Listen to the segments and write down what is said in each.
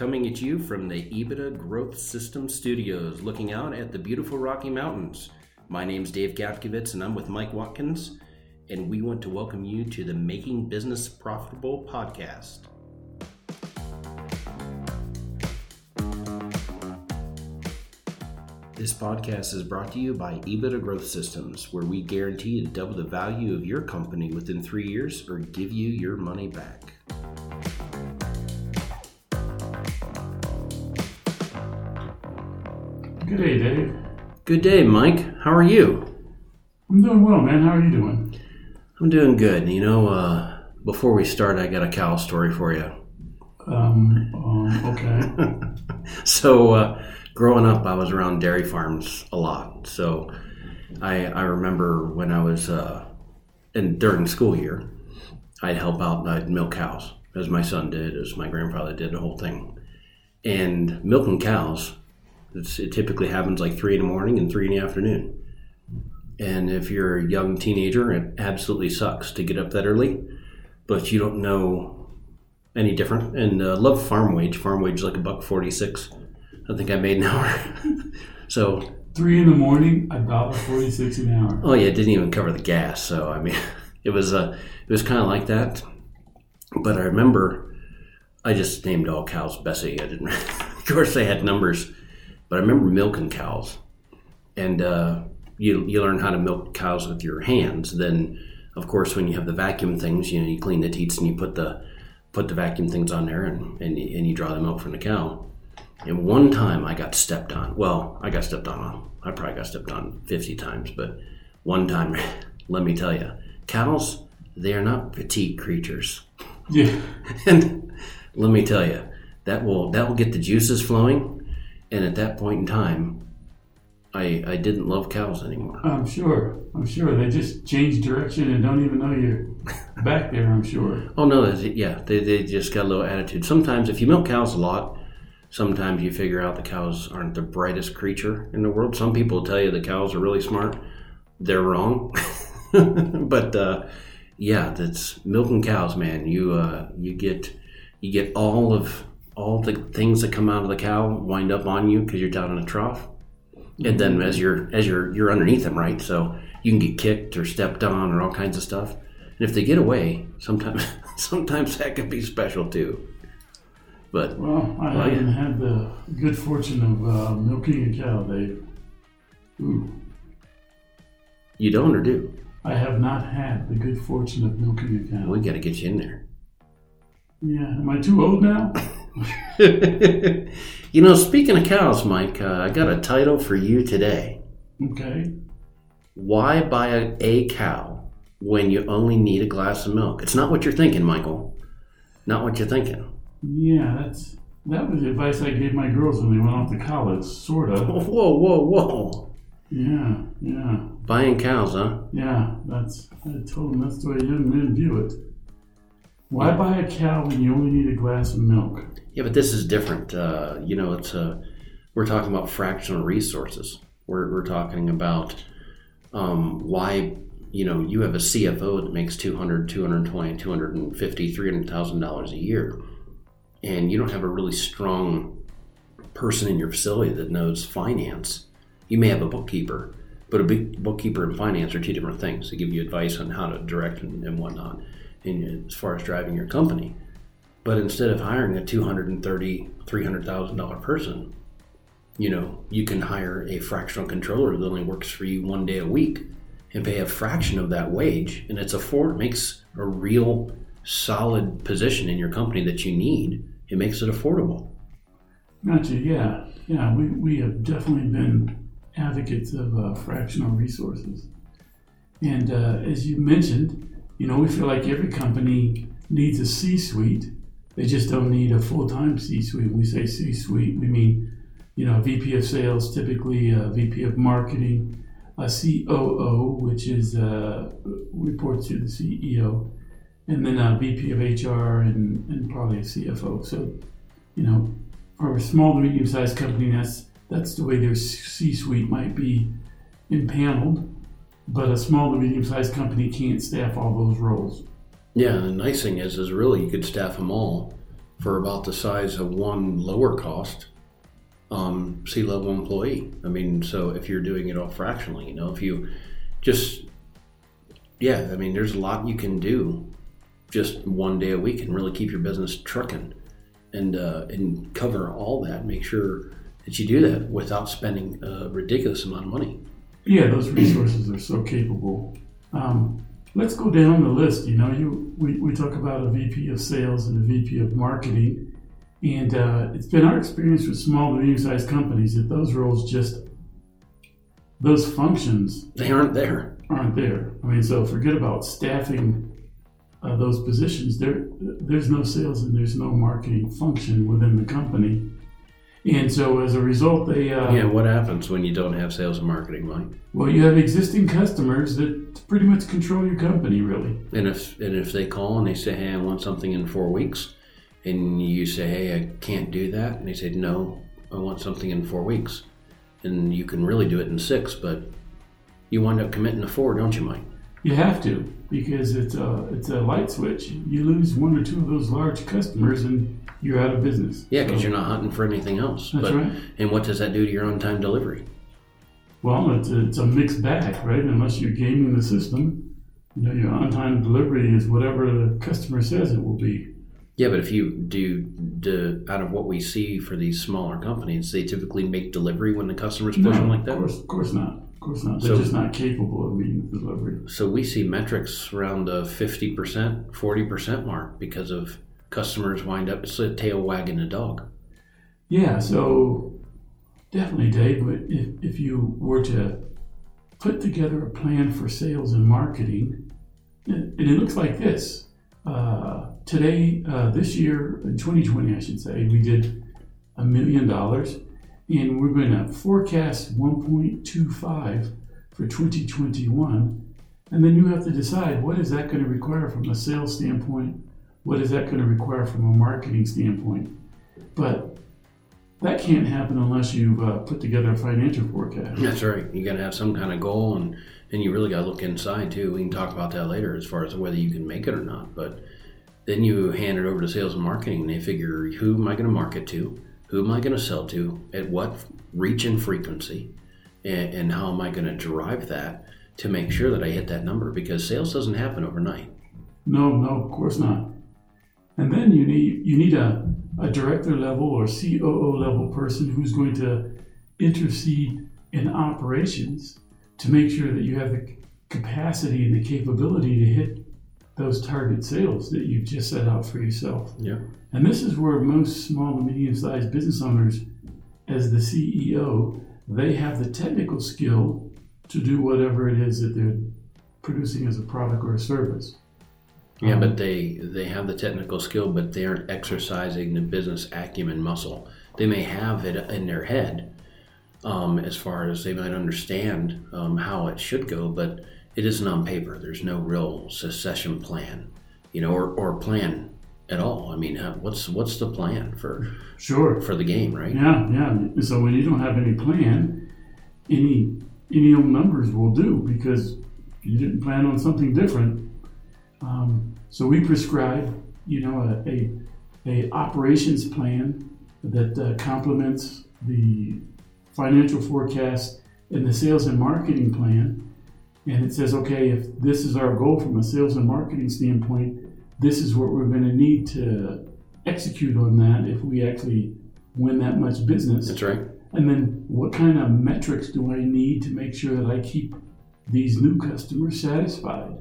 coming at you from the EBITDA Growth System Studios, looking out at the beautiful Rocky Mountains. My name's Dave Gapkevitz, and I'm with Mike Watkins, and we want to welcome you to the Making Business Profitable podcast. This podcast is brought to you by EBITDA Growth Systems, where we guarantee to double the value of your company within three years or give you your money back. Good day, Dave. Good day, Mike. How are you? I'm doing well, man. How are you doing? I'm doing good. You know, uh, before we start, I got a cow story for you. Um, um okay. so, uh, growing up, I was around dairy farms a lot. So, I, I remember when I was uh, in during school year, I'd help out. I'd milk cows, as my son did, as my grandfather did, the whole thing. And milking cows it's, it typically happens like three in the morning and three in the afternoon. And if you're a young teenager, it absolutely sucks to get up that early, but you don't know any different. And uh, love farm wage. Farm wage is like a buck forty six. I think I made an hour. so three in the morning, a dollar forty six an hour. Oh yeah, it didn't even cover the gas. So I mean, it was uh, it was kind of like that. But I remember, I just named all cows Bessie. I didn't. of course, they had numbers but I remember milking cows, and uh, you you learn how to milk cows with your hands. Then, of course, when you have the vacuum things, you know you clean the teats and you put the put the vacuum things on there, and and, and you draw the milk from the cow. And one time I got stepped on. Well, I got stepped on. I probably got stepped on fifty times, but one time, let me tell you, cows they are not petite creatures. Yeah. and let me tell you, that will that will get the juices flowing and at that point in time, I I didn't love cows anymore. I'm sure. I'm sure they just change direction and don't even know you're back there. I'm sure. Oh no, yeah, they they just got a little attitude. Sometimes if you milk cows a lot, sometimes you figure out the cows aren't the brightest creature in the world. Some people tell you the cows are really smart. They're wrong. but uh, yeah, that's milking cows, man. You uh, you get you get all of all the things that come out of the cow wind up on you because you're down in a trough. And then as you're as you're you're underneath them, right? So you can get kicked or stepped on or all kinds of stuff. And if they get away, sometimes sometimes that can be special too. But well, I well, haven't had the good fortune of uh, milking a cow, Dave. Ooh. You don't or do? I have not had the good fortune of milking a cow. We got to get you in there. Yeah, am I too old now? you know, speaking of cows, Mike, uh, I got a title for you today. Okay. Why buy a, a cow when you only need a glass of milk? It's not what you're thinking, Michael. Not what you're thinking. Yeah, that's that was the advice I gave my girls when they went off to college, sort of. Whoa, whoa, whoa. Yeah, yeah. Buying cows, huh? Yeah, that's. I told them that's the way young men view it. Why buy a cow when you only need a glass of milk? Yeah, but this is different. Uh, you know, it's a, we're talking about fractional resources. We're, we're talking about um, why, you know, you have a CFO that makes 200, 220, 250, $300,000 a year, and you don't have a really strong person in your facility that knows finance. You may have a bookkeeper, but a big bookkeeper and finance are two different things. They give you advice on how to direct and, and whatnot in, as far as driving your company. But instead of hiring a $230,000, $300,000 person, you know, you can hire a fractional controller that only works for you one day a week and pay a fraction of that wage. And it's afford makes a real solid position in your company that you need. It makes it affordable. Gotcha. Yeah. Yeah. We, we have definitely been advocates of uh, fractional resources. And uh, as you mentioned, you know, we feel like every company needs a C suite. They just don't need a full time C suite. When we say C suite, we mean, you know, VP of sales, typically a VP of marketing, a COO, which is uh, reports to the CEO, and then a VP of HR and, and probably a CFO. So, you know, for a small to medium sized company, that's that's the way their C suite might be impaneled but a small to medium sized company can't staff all those roles. Yeah, the nice thing is, is really you could staff them all for about the size of one lower cost um, C level employee. I mean, so if you're doing it all fractionally, you know, if you just, yeah, I mean, there's a lot you can do just one day a week and really keep your business trucking and uh, and cover all that. Make sure that you do that without spending a ridiculous amount of money. Yeah, those resources are so capable. Um, let's go down the list. You know, you we, we talk about a VP of sales and a VP of marketing, and uh, it's been our experience with small to medium-sized companies that those roles just those functions They aren't there. aren't there. I mean, so forget about staffing uh, those positions. There, there's no sales and there's no marketing function within the company, and so as a result, they uh, Yeah, what happens when you don't have sales and marketing, Mike? well, you have existing customers that pretty much control your company, really. And if and if they call and they say, "Hey, I want something in four weeks," and you say, "Hey, I can't do that," and they say, "No, I want something in four weeks," and you can really do it in six, but you wind up committing to four, don't you, Mike? You have to because it's a it's a light switch. You lose one or two of those large customers, and you're out of business. Yeah, because So- you're not hunting for anything else. That's but right. and what does that do to your on-time delivery? Well, it's a, it's a mixed bag, right? Unless you're gaming the system, you know, your on-time delivery is whatever the customer says it will be. Yeah, but if you do, do out of what we see for these smaller companies, they typically make delivery when the customer's pushing like of that. course, of course not. Of course not. They're So- just not capable of meeting the delivery. So we see metrics around the 50%, 40% mark because of customers wind up, it's a tail wagging the dog. Yeah, so definitely, Dave. But if, if you were to put together a plan for sales and marketing, and it looks like this. Uh, today, uh, this year, in 2020, I should say, we did a million dollars, and we're going to forecast 1.25 for 2021. And then you have to decide what is that going to require from a sales standpoint, what is that going to require from a marketing standpoint. But that can't happen unless you've uh, put together a financial forecast. That's right. You got to have some kind of goal, and and you really got to look inside too. We can talk about that later as far as whether you can make it or not. But then you hand it over to sales and marketing, and they figure who am I going to market to, who am I going to sell to, at what reach and frequency, and, and how am I going to drive that to make sure that I hit that number because sales doesn't happen overnight. No, no, of course not. And then you need you need a, a director level or COO level person who's going to intercede in operations to make sure that you have the capacity and the capability to hit those target sales that you've just set out for yourself. Yeah. And this is where most small and medium sized business owners, as the CEO, they have the technical skill to do whatever it is that they're producing as a product or a service. Yeah, Um, but they they have the technical skill, but they aren't exercising the business acumen muscle. They may have it in their head, um, as far as they might understand um, how it should go, but it isn't on paper. There's no real succession plan, you know, or, or plan at all. I mean, what's what's the plan for Sure. for the game, right? Yeah, yeah. So when you don't have any plan, any any old numbers will do because you didn't plan on something different. Um, so we prescribe, you know, a, a, a operations plan that uh, complements the financial forecast and the sales and marketing plan. And it says, okay, if this is our goal from a sales and marketing standpoint, this is what we're going to need to execute on that if we actually win that much business. That's right. And then what kind of metrics do I need to make sure that I keep these new customers satisfied?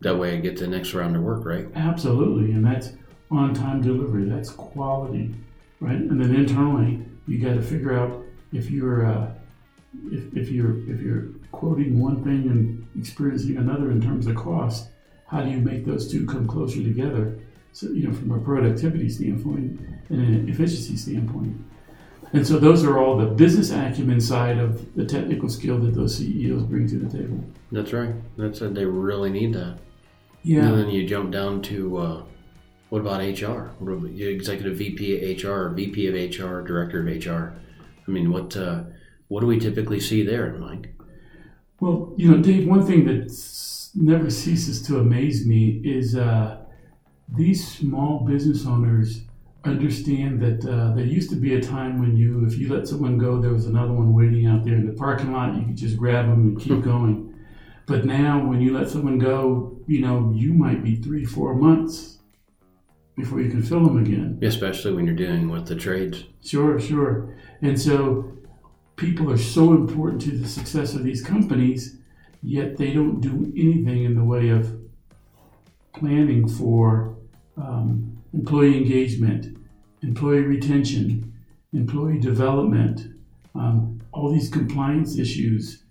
That way, I get the next round of work, right? Absolutely. And that's on time delivery, that's quality, right? And then internally, you got to figure out if you're uh, if, if you're if you're quoting one thing and experiencing another in terms of cost, how do you make those two come closer together? So you know, from a productivity standpoint and an efficiency standpoint. And so those are all the business acumen side of the technical skill that those CEOs bring to the table. That's right. That's. They really need that. Yeah. And then you jump down to uh, what about HR? What about your executive VP of HR, VP of HR, director of HR? I mean, what uh, what do we typically see there, Mike? Well, you know, Dave, one thing that never ceases to amaze me is uh, these small business owners understand that uh, there used to be a time when you, if you let someone go, there was another one waiting out there in the parking lot. You could just grab them and keep going. But now, when you let someone go, you know, you might be three, four months before you can fill them again. Especially when you're dealing with the trades. Sure, sure. And so people are so important to the success of these companies, yet they don't do anything in the way of planning for um, employee engagement, employee retention, employee development, um, all these compliance issues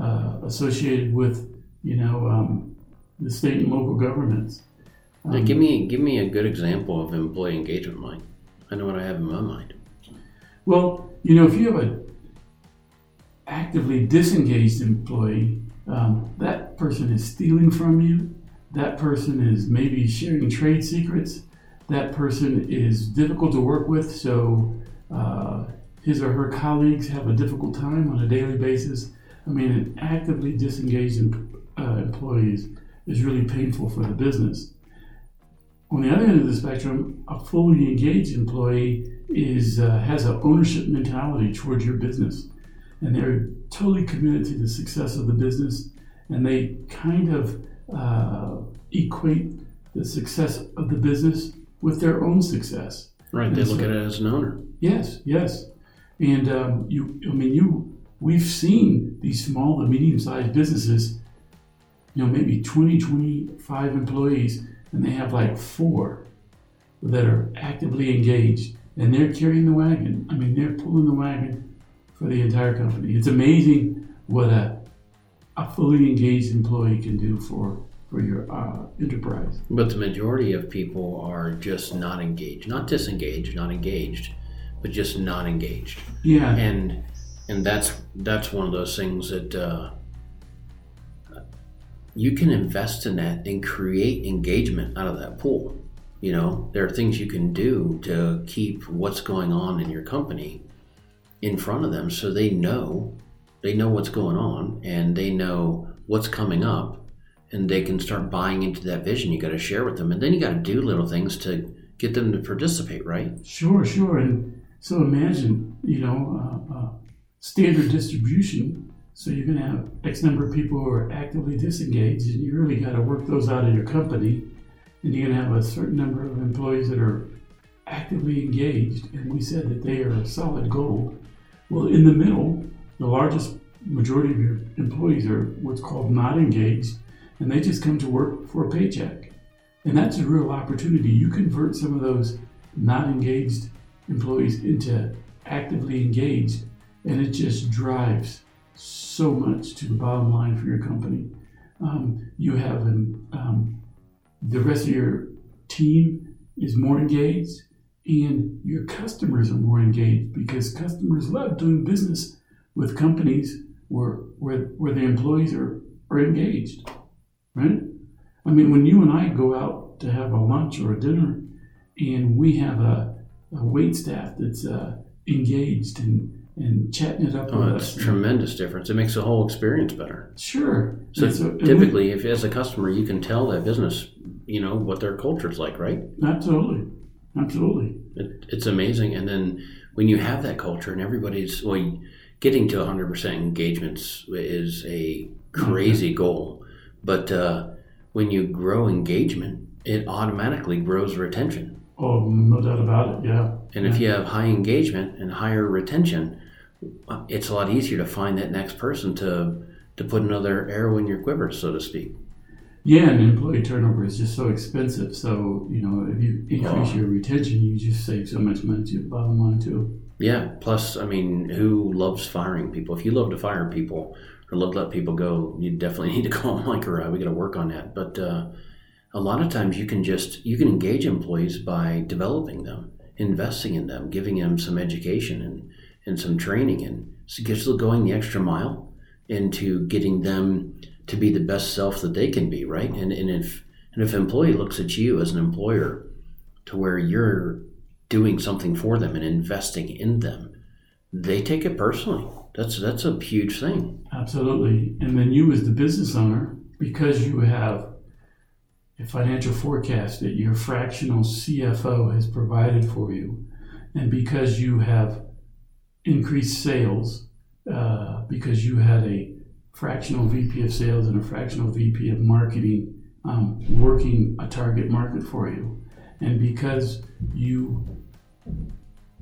uh, associated with, you know, um, the state and local governments. Now, give me give me a good example of employee engagement, Mike. I know what I have in my mind. Well, you know, if you have a actively disengaged employee, um, that person is stealing from you. That person is maybe sharing trade secrets. That person is difficult to work with, so uh, his or her colleagues have a difficult time on a daily basis. I mean, an actively disengaged uh, employee is, is really painful for the business. On the other end of the spectrum, a fully engaged employee is uh, has an ownership mentality towards your business, and they're totally committed to the success of the business, and they kind of uh, equate the success of the business with their own success. Right. They look at it as an owner. Yes. Yes. And um, you, I mean, you. We've seen these small to medium-sized businesses. You know, maybe 20, 25 employees, and they have like four that are actively engaged, and they're carrying the wagon. I mean, they're pulling the wagon for the entire company. It's amazing what a a fully engaged employee can do for for your uh, enterprise. But the majority of people are just not engaged, not disengaged, not engaged, but just not engaged. Yeah, And and that's that's one of those things that uh, you can invest in that and create engagement out of that pool. You know, there are things you can do to keep what's going on in your company in front of them so they know they know what's going on and they know what's coming up and they can start buying into that vision you got to share with them and then you got to do little things to get them to participate right sure, sure. And so imagine, you know, uh, uh, standard distribution. So you're going to have X number of people who are actively disengaged, and you really got to work those out in your company. And you're going to have a certain number of employees that are actively engaged, and we said that they are solid gold. Well, in the middle, the largest majority of your employees are what's called not engaged, and they just come to work for a paycheck. And that's a real opportunity. You convert some of those not engaged employees into actively engaged, and it just drives so much to the bottom line for your company. Um, you have um, the rest of your team is more engaged, and your customers are more engaged because customers love doing business with companies where where, where the employees are, are engaged, right? I mean, when you and I go out to have a lunch or a dinner, and we have a, a wait staff that's uh, engaged and and chatting it up oh us. tremendous difference it makes the whole experience better Sure. so And and we- typically if as a customer you can tell that business you know what their culture's like right absolutely, absolutely. It, it's amazing. And then when you have that culture and everybody's, well, getting to 100% engagements is a crazy goal. But uh, when you grow engagement, it automatically grows retention. Oh, no doubt about it. Yeah. And if you have high engagement and higher retention, uh, it's a lot easier to find that next person to to put another arrow in your quiver, so to speak. Yeah, and employee turnover is just so expensive. So, you know, if you increase your retention, you just save so much money to the bottom line, too. Yeah. Plus, I mean, who loves firing people? If you love to fire people or love to let people go, you definitely need to call Mike or I. We got to work on that. But uh, a lot of times, you can just you can engage employees by developing them, investing in them, giving them some education and and some training, and so just going the extra mile into getting them to be the best self that they can be. Right. And and if and if an employee looks at you as an employer to where you're doing something for them and investing in them, they take it personally. That's that's a huge thing. Absolutely. And then you, as the business owner, because you have a financial forecast that your fractional CFO has provided for you, and because you have increased sales, uh, because you had a fractional VP of sales and a fractional VP of marketing um, working a target market for you, and because you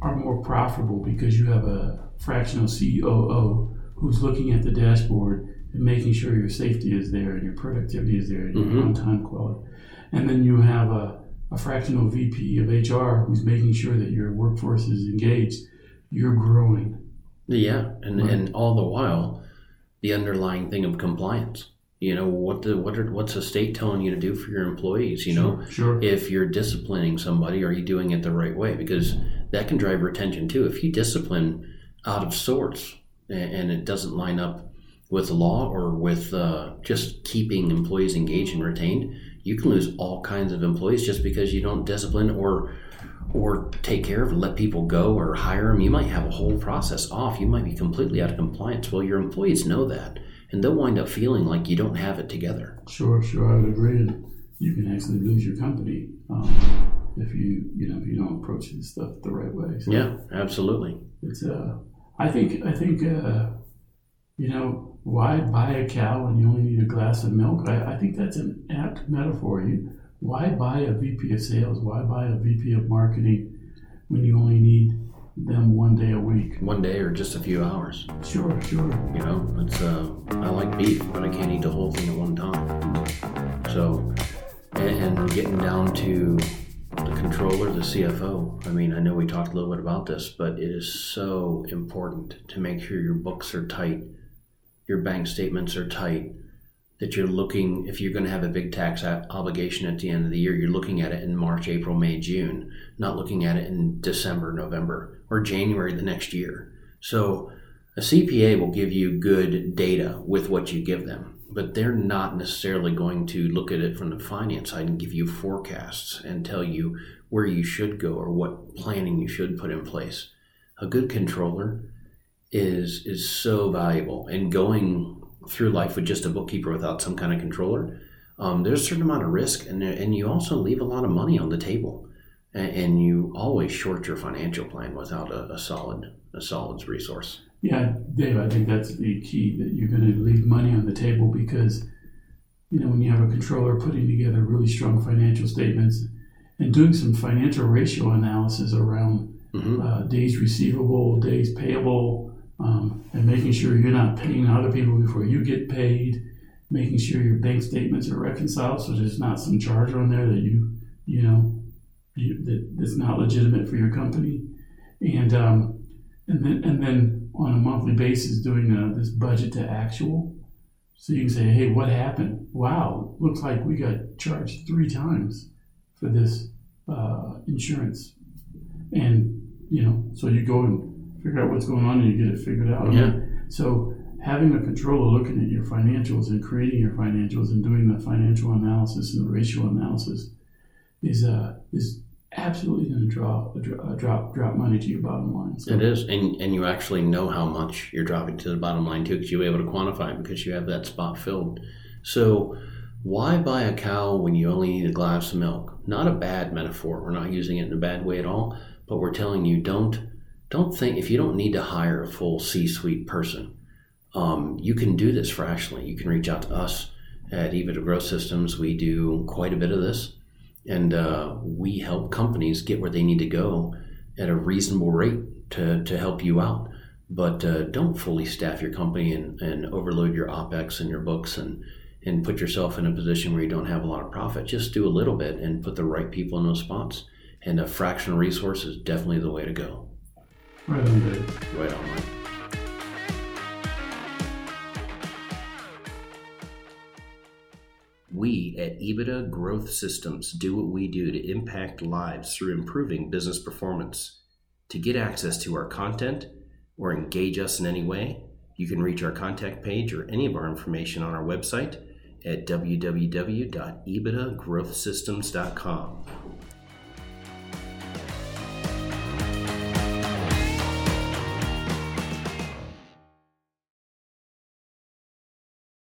are more profitable because you have a fractional COO who's looking at the dashboard and making sure your safety is there and your productivity is there and your Mhm. on-time quality. And then you have a, a fractional VP of HR who's making sure that your workforce is engaged. You're growing. Yeah, and Right. and all the while, the underlying thing of compliance. You know what the what are, what's the state telling you to do for your employees? You know, sure, sure. if you're disciplining somebody, are you doing it the right way? Because that can drive retention too. If you discipline out of sorts and it doesn't line up with law or with uh, just keeping employees engaged and retained, you can lose all kinds of employees just because you don't discipline or or take care of let people go or hire them. You might have a whole process off. You might be completely out of compliance. Well, your employees know that, and they'll wind up feeling like you don't have it together. Sure, sure, I would agree. And you can actually lose your company um, if you, you know, if you don't approach this stuff the right way. So Yeah, absolutely. it's uh, I think, I think, uh, you know, why buy a cow when you only need a glass of milk? I, I think that's an apt metaphor. You, why buy a VP of sales? Why buy a VP of marketing when you only need them one day a week? One day or just a few hours. Sure, sure. You know, it's uh, I like beef, but I can't eat the whole thing at one time. So, and, and getting down to the controller, the CFO. I mean, I know we talked a little bit about this, but it is so important to make sure your books are tight, your bank statements are tight. That you're looking, if you're going to have a big tax obligation at the end of the year, you're looking at it in March, April, May, June, not looking at it in December, November, or January the next year. So, a CPA will give you good data with what you give them, but they're not necessarily going to look at it from the finance side and give you forecasts and tell you where you should go or what planning you should put in place. A good controller is is so valuable. And going through life with just a bookkeeper without some kind of controller um, there's a certain amount of risk and, and you also leave a lot of money on the table. And, and you always short your financial plan without a, a solid a solid resource. Yeah, Dave, I think that's the key that you're going to leave money on the table because, you know, when you have a controller putting together really strong financial statements and doing some financial ratio analysis around hmm uh, days receivable, days payable, um, and making sure you're not paying other people before you get paid, making sure your bank statements are reconciled so there's not some charge on there that you, you know, you, that, that's not legitimate for your company, and um, and then and then on a monthly basis doing uh, this budget to actual, so you can say, hey, what happened? Wow, looks like we got charged three times for this uh, insurance, and you know, so you go and figure out what's going on and you get it figured out. Yeah. So having a controller looking at your financials and creating your financials and doing the financial analysis and the ratio analysis is uh, is absolutely going to draw a uh, drop drop money to your bottom line. So, It is, and and you actually know how much you're dropping to the bottom line too, because you're able to quantify it because you have that spot filled. So, why buy a cow when you only need a glass of milk? Not a bad metaphor. We're not using it in a bad way at all, but we're telling you don't don't think if you don't need to hire a full C-suite person, um, you can do this fractionally. You can reach out to us at EBITDA Growth Systems. We do quite a bit of this, and uh, we help companies get where they need to go at a reasonable rate to, to help you out. But uh, don't fully staff your company and, and overload your OPEX and your books and, and put yourself in a position where you don't have a lot of profit. Just do a little bit and put the right people in those spots. And a fractional resource is definitely the way to go. Right on, Dave. Right on, Mike. We at EBITDA Growth Systems do what we do to impact lives through improving business performance. To get access to our content or engage us in any way, you can reach our contact page or any of our information on our website at www.ebitdagrowthsystems.com.